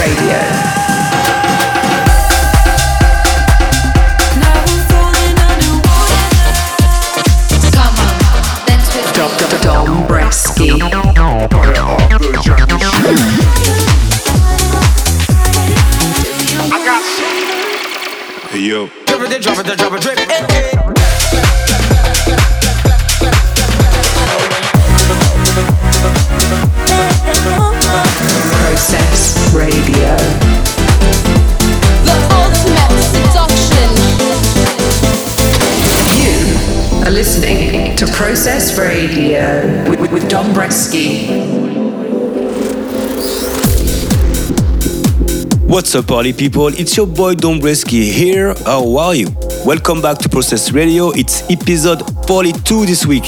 Radio. What's up, party people? It's your boy Dombresky here. How are you? Welcome back to Process Radio. It's episode 42 this week.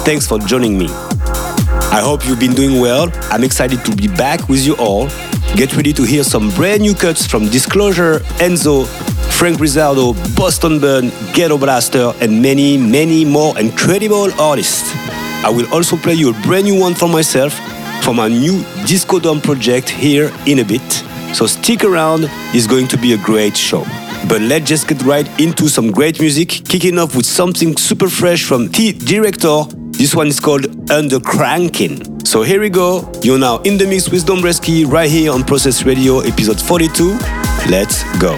Thanks for joining me. I hope you've been doing well. I'm excited to be back with you all. Get ready to hear some brand new cuts from Disclosure, Enzo, Frank Rizardo, Boston Bun, Ghetto Blaster, and many, many more incredible artists. I will also play you a brand new one for myself from our new Disco Dom project here in a bit. So stick around, it's going to be a great show. But let's just get right into some great music, kicking off with something super fresh from Thee Director. This one is called Undercranking. So here we go. You're now in the mix with Dombresky right here on Process Radio, episode 42. Let's go.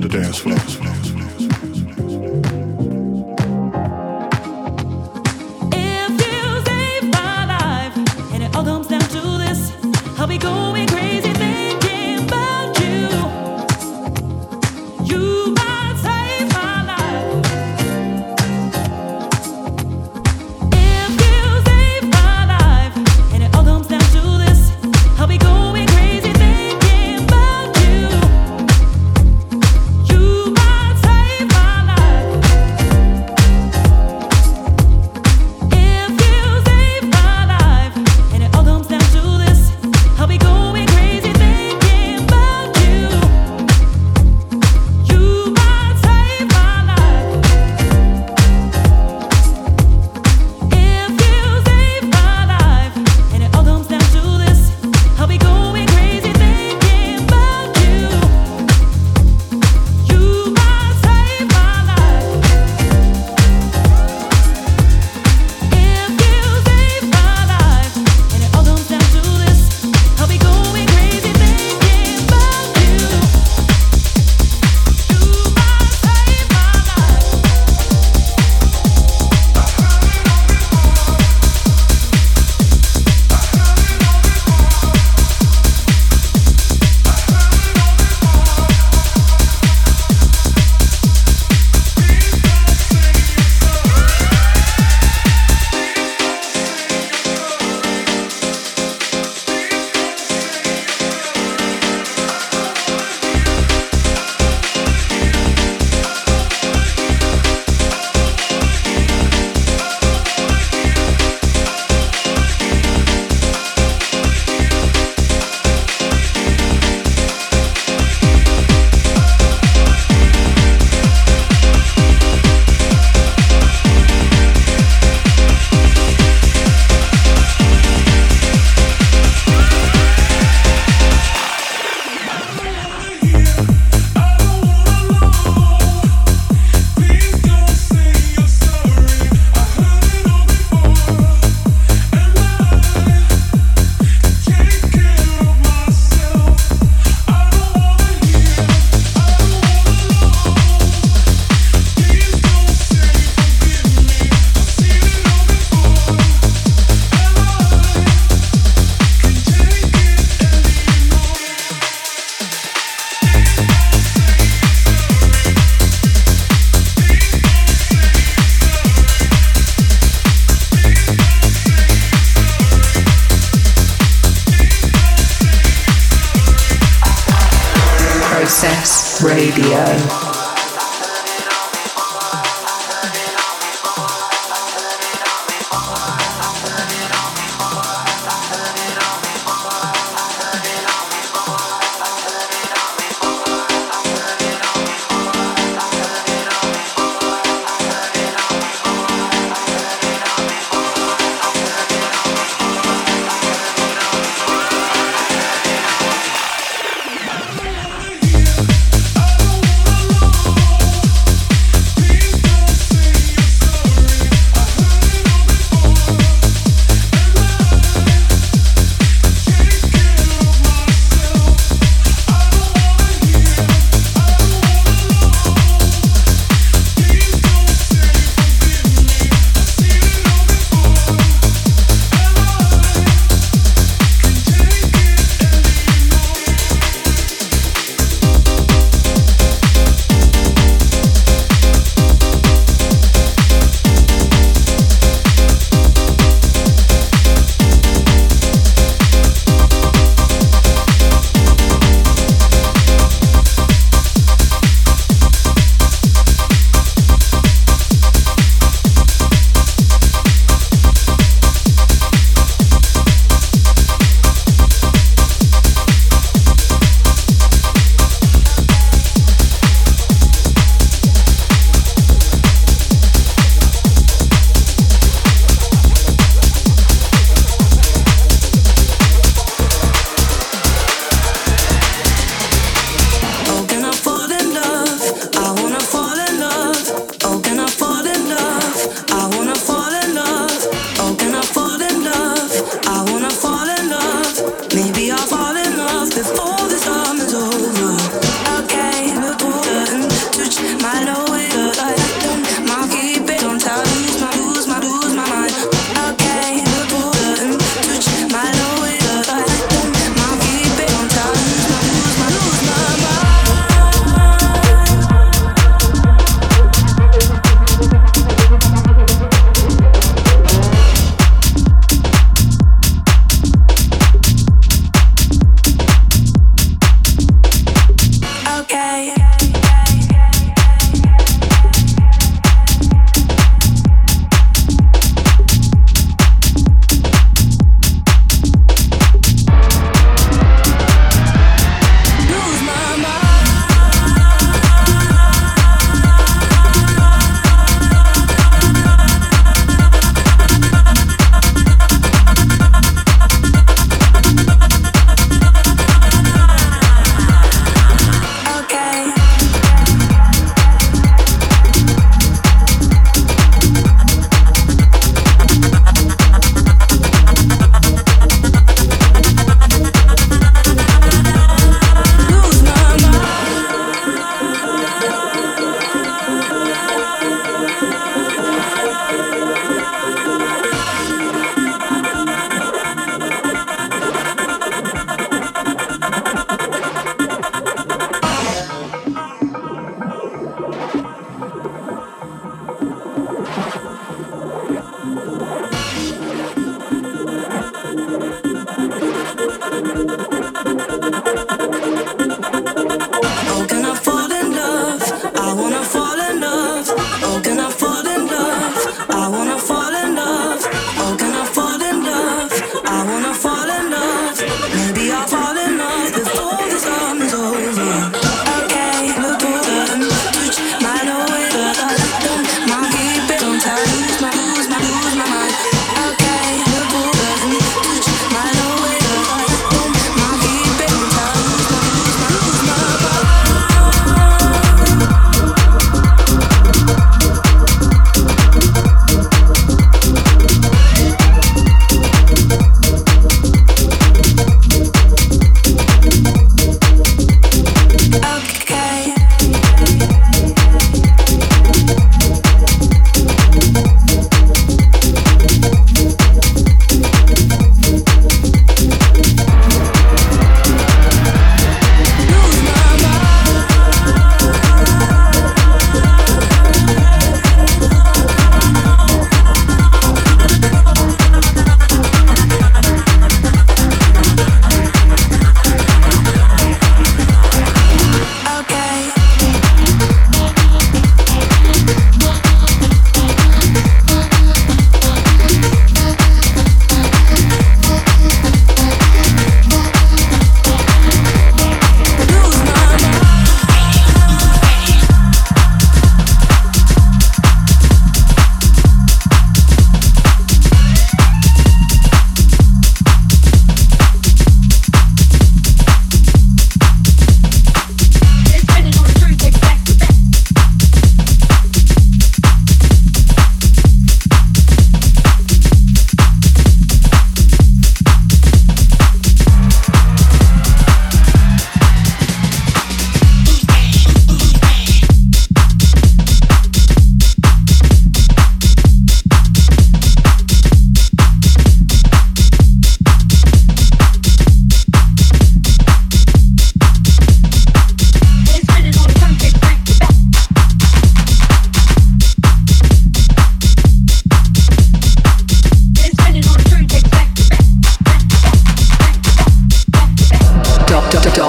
to the dance floor.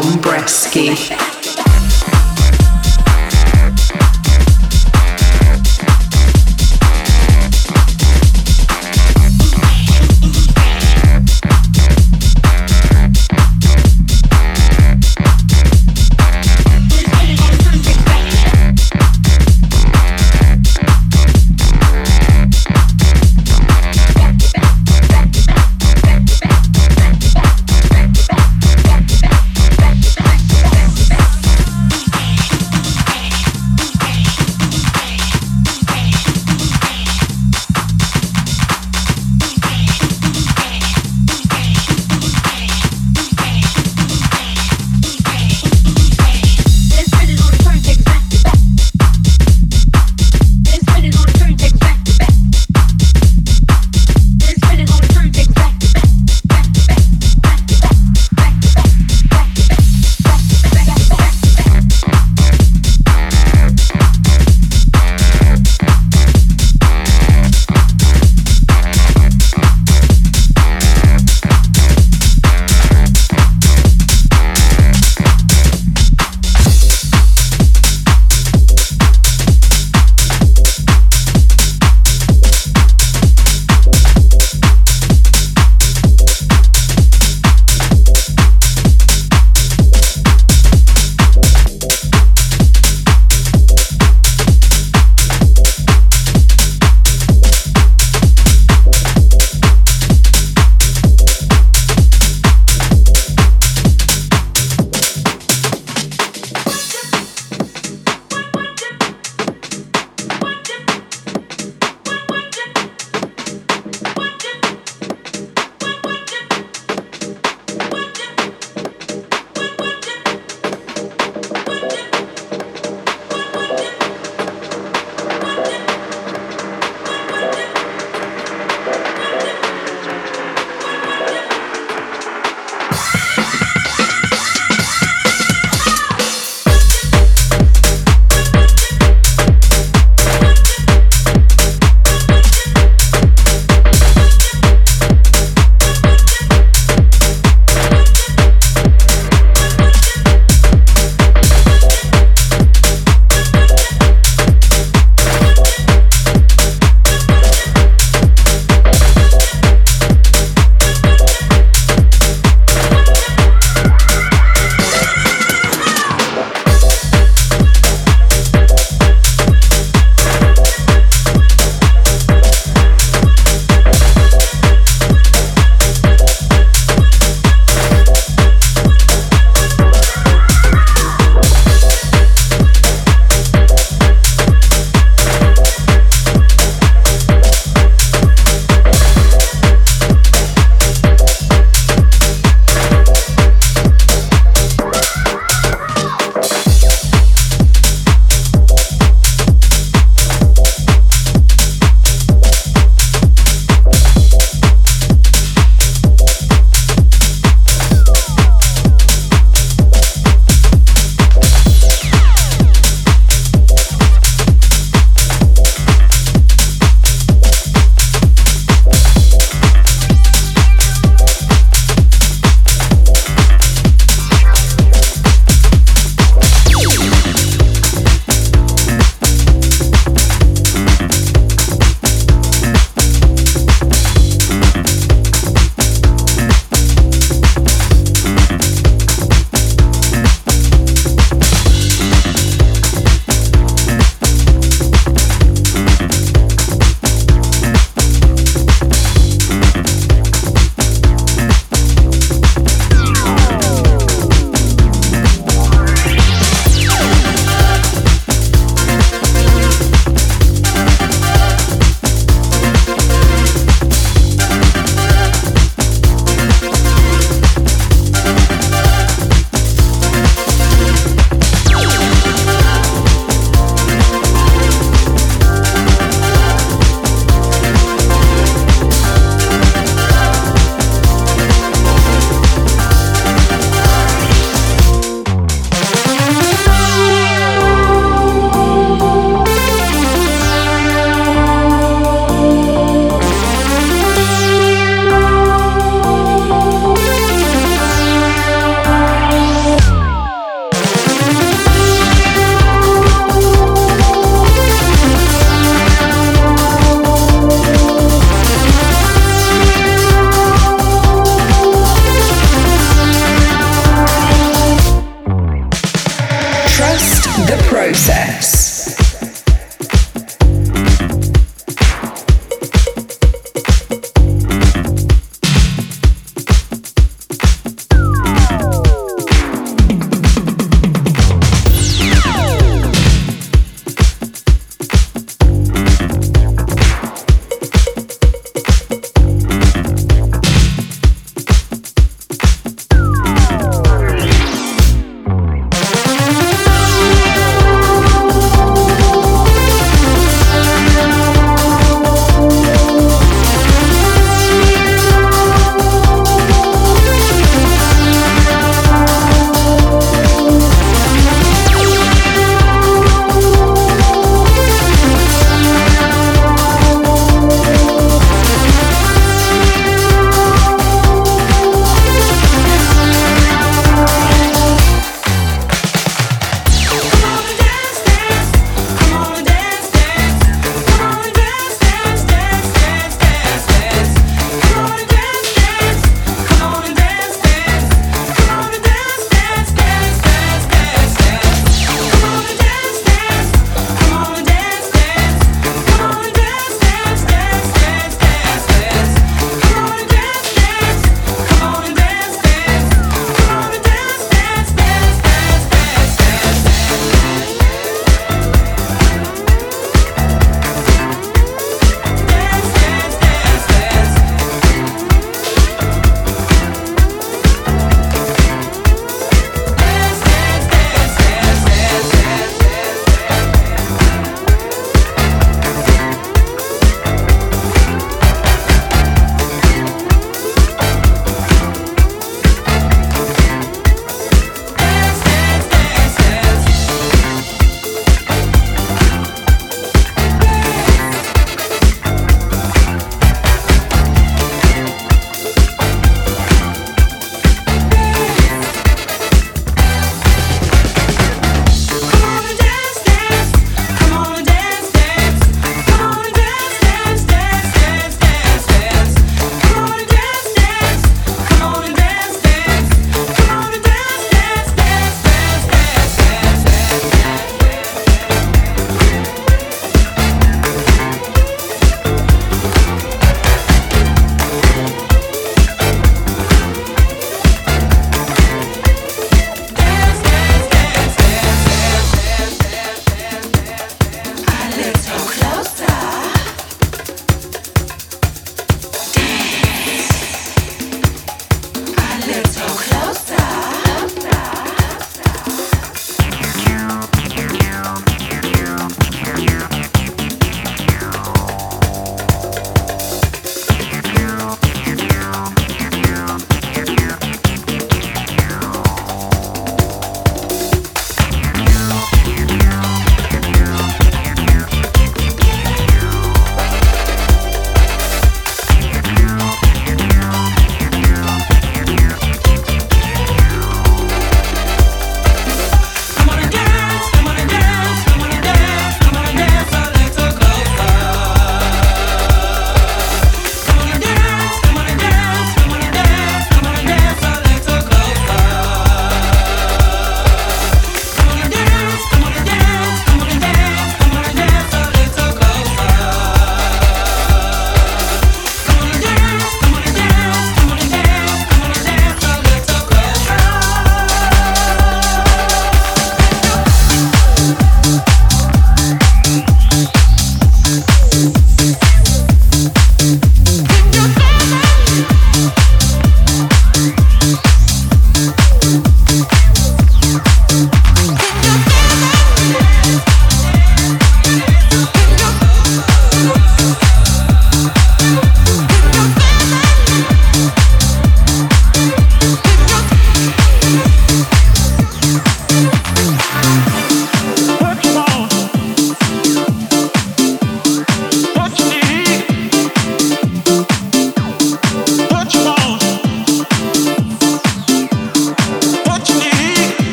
Dombresky.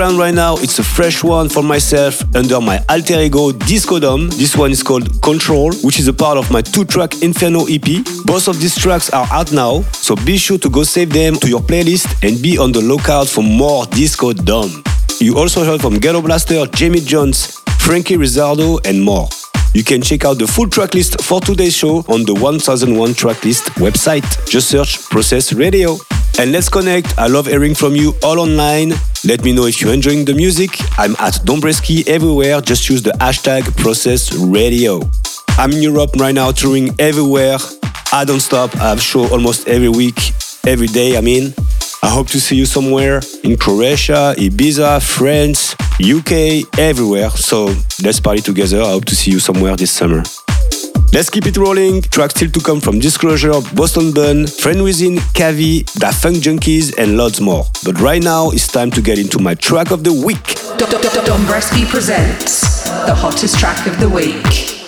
Right now, it's a fresh one for myself under my alter ego Disco Dom. This one is called Control, which is a part of my two-track Inferno EP. Both of these tracks are out now, so be sure to go save them to your playlist and be on the lookout for more Disco Dom. You also heard from Ghettoblaster, Jamie Jones, Franky Rizardo, and more. You can check out the full track list for today's show on the 1001 Tracklist website. Just search Process Radio. And let's connect. I love hearing from you all online. Let me know if you're enjoying the music. I'm at Dombresky everywhere. Just use the hashtag Process Radio. I'm in Europe right now, touring everywhere. I don't stop. I have show almost every week, every day. I mean, I hope to see you somewhere in Croatia, Ibiza, France, UK, everywhere. So let's party together. I hope to see you somewhere this summer. Let's keep it rolling. Tracks still to come from Disclosure, Boston Bun, Friend Within, Cavi, Da Funk Junkies, and lots more. But right now, it's time to get into my track of the week. Dombresky presents the hottest track of the week.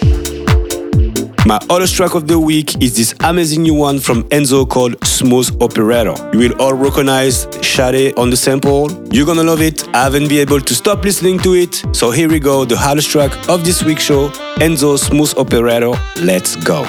My other track of the week is this amazing new one from Enzo called Smooth Operator. You will all recognize Sade on the sample. You're gonna love it. I haven't been able to stop listening to it. So here we go, the hardest track of this week's show, Enzo Smooth Operator. Let's go.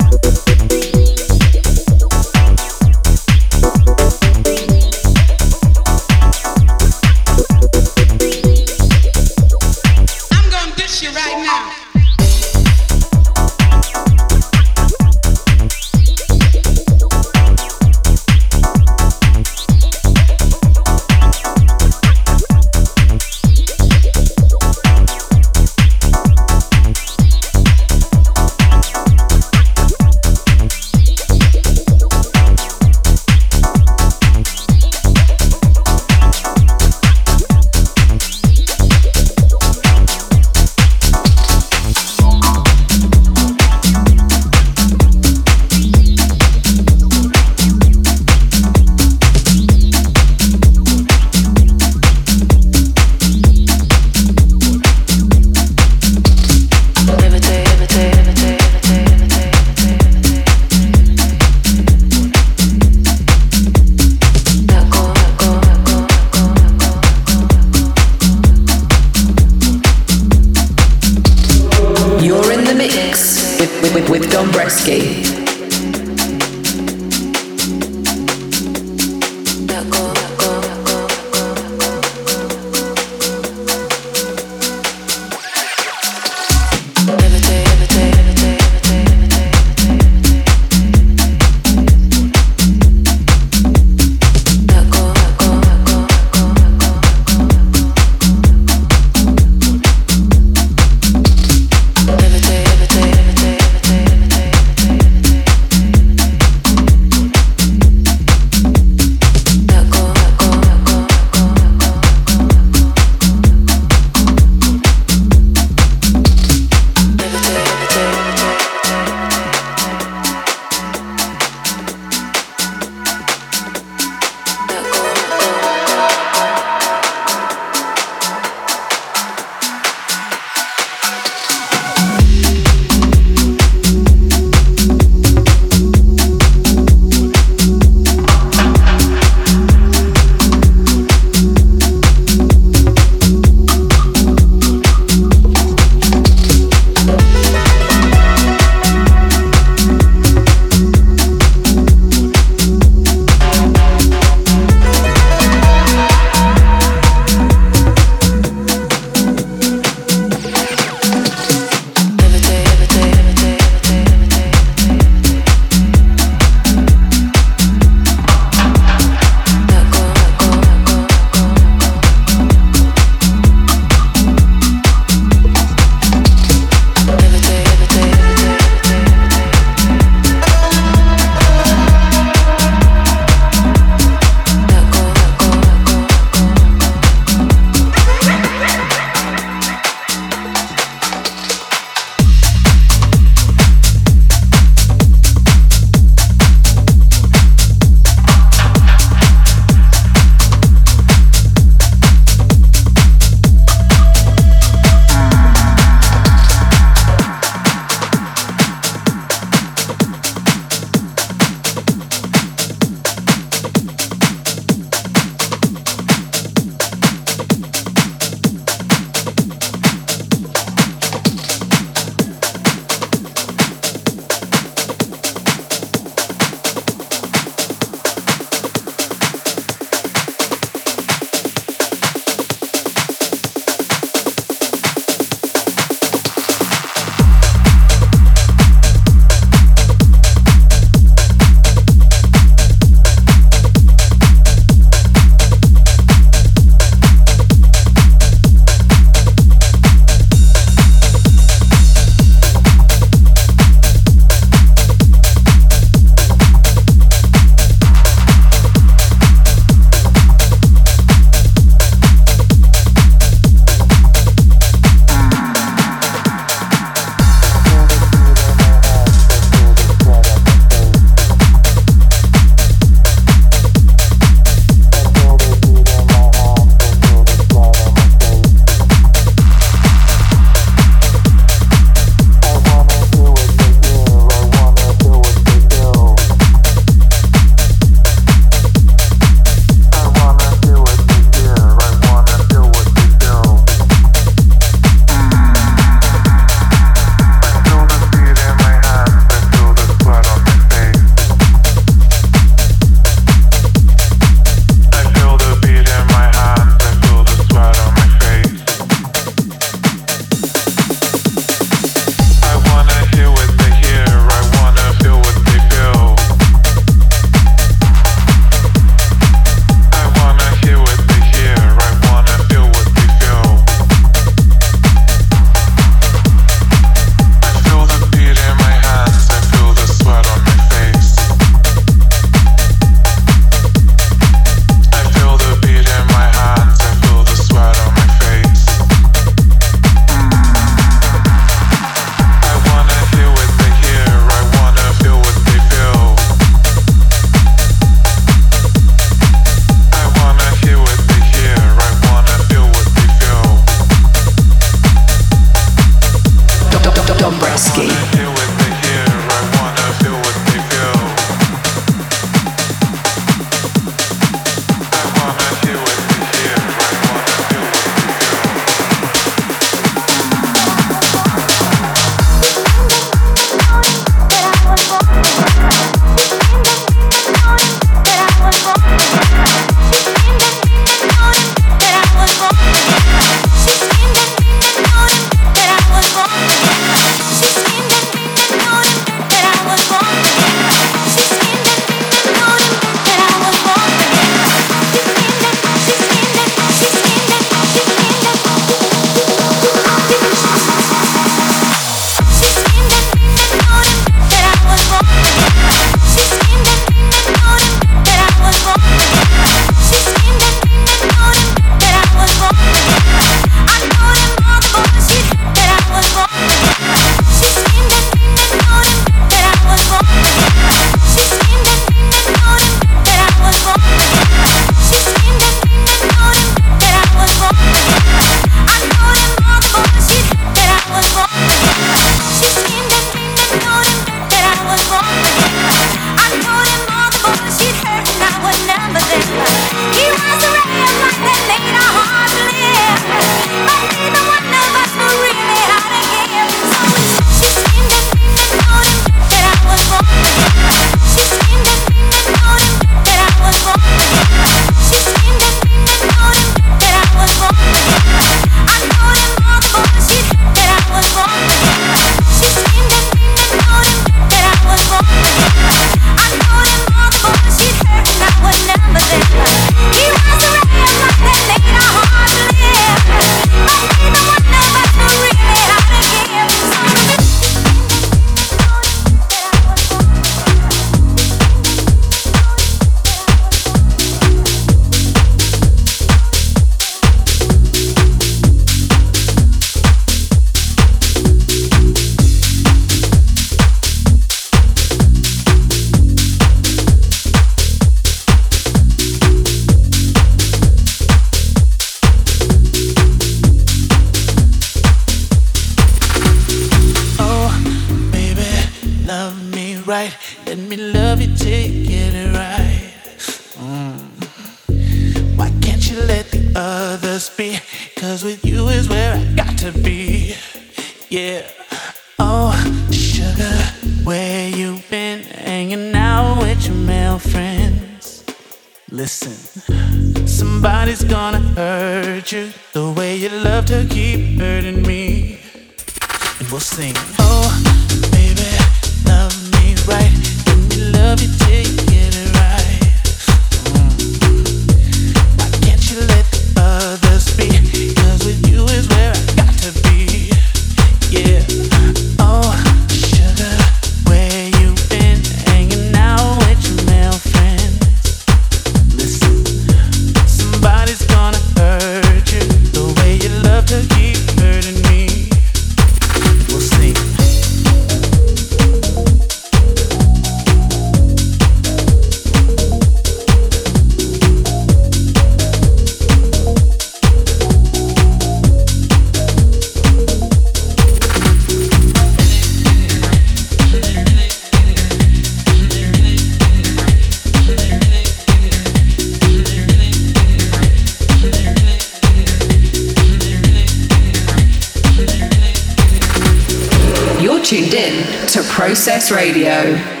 go.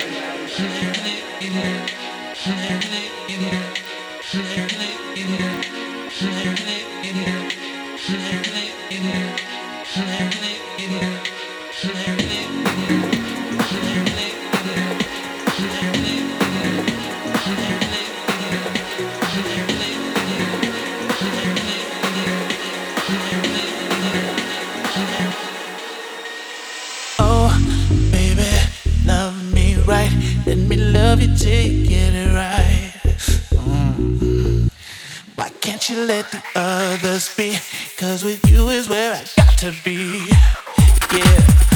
love you, take it right. Mm. Why can't you let the others be? Cause with you is where I got to be. Yeah.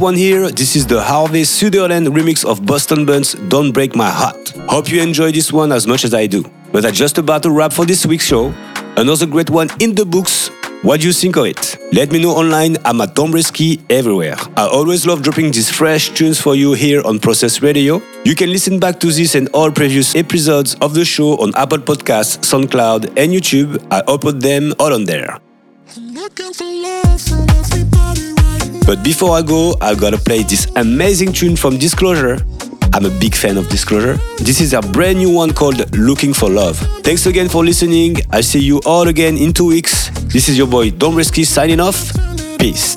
One here. This is the Harvey Sutherland remix of Boston Bun's Don't Break My Heart. Hope you enjoy this one as much as I do. But that's just about to wrap for this week's show. Another great one in the books. What do you think of it? Let me know online. I'm at Dombresky everywhere. I always love dropping these fresh tunes for you here on Process Radio. You can listen back to this and all previous episodes of the show on Apple Podcasts, SoundCloud, and YouTube. I upload them all on there. But before I go, I gotta play this amazing tune from Disclosure. I'm a big fan of Disclosure. This is a brand new one called Looking for Love. Thanks again for listening. I'll see you all again in two weeks. This is your boy Dombresky signing off. Peace.